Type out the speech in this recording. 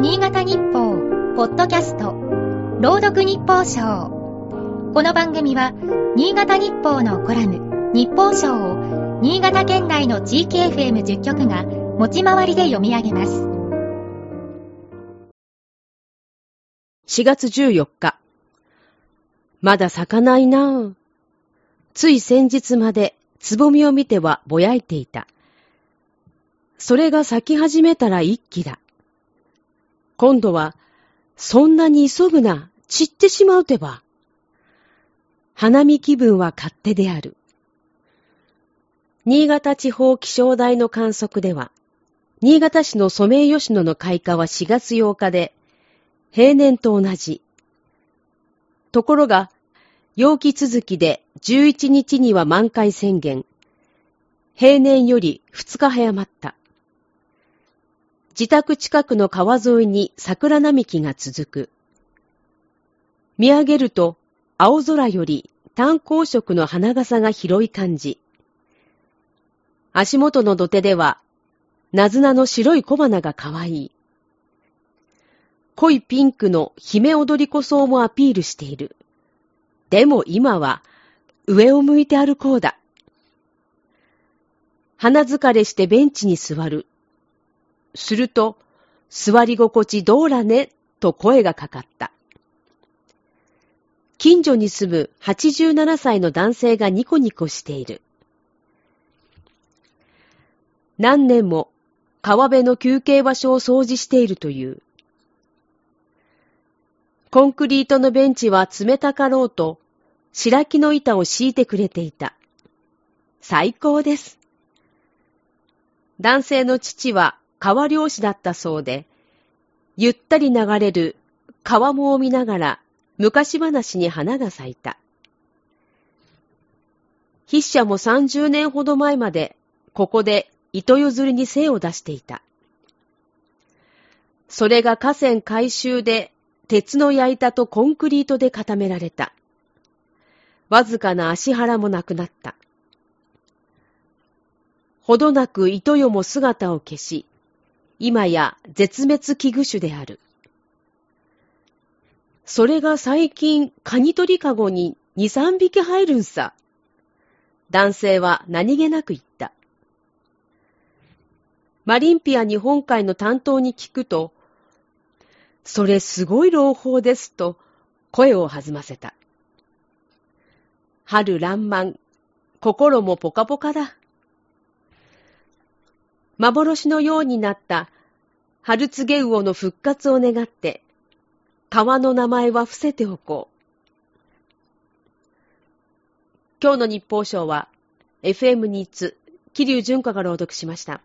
新潟日報、ポッドキャスト、朗読日報賞。この番組は、新潟日報のコラム、日報賞を、新潟県内の地域 FM10 局が、持ち回りで読み上げます。4月14日。まだ咲かないなぁ。つい先日まで、つぼみを見てはぼやいていた。それが咲き始めたら一気だ。今度は、そんなに急ぐな、散ってしまうてば。花見気分は勝手である。新潟地方気象台の観測では、新潟市のソメイヨシノの開花は4月8日で、平年と同じ。ところが、陽気続きで11日には満開宣言。平年より2日早まった。自宅近くの川沿いに桜並木が続く。見上げると青空より炭鉱色の花笠が広い感じ。足元の土手では、なずなの白い小花が可愛い。濃いピンクの姫踊り子草もアピールしている。でも今は上を向いて歩こうだ。鼻疲れしてベンチに座る。すると、座り心地どうらね、と声がかかった。近所に住む87歳の男性がニコニコしている。何年も川辺の休憩場所を掃除しているという。コンクリートのベンチは冷たかろうと、白木の板を敷いてくれていた。最高です。男性の父は川漁師だったそうで、ゆったり流れる川面を見ながら昔話に花が咲いた。筆者も30年ほど前までここで糸譲りに精を出していた。それが河川改修で鉄の矢板とコンクリートで固められた。わずかな足腹もなくなった。ほどなく糸よも姿を消し、今や絶滅危惧種である。それが最近、カニ取りかごに2、3匹入るんさ。男性は何気なく言った。マリンピア日本海の担当に聞くと、それすごい朗報ですと声を弾ませた。春爛漫、心もポカポカだ。幻のようになったハルツゲウオの復活を願って、川の名前は伏せておこう。今日の日報賞は、FM ニーツ、桐生淳子が朗読しました。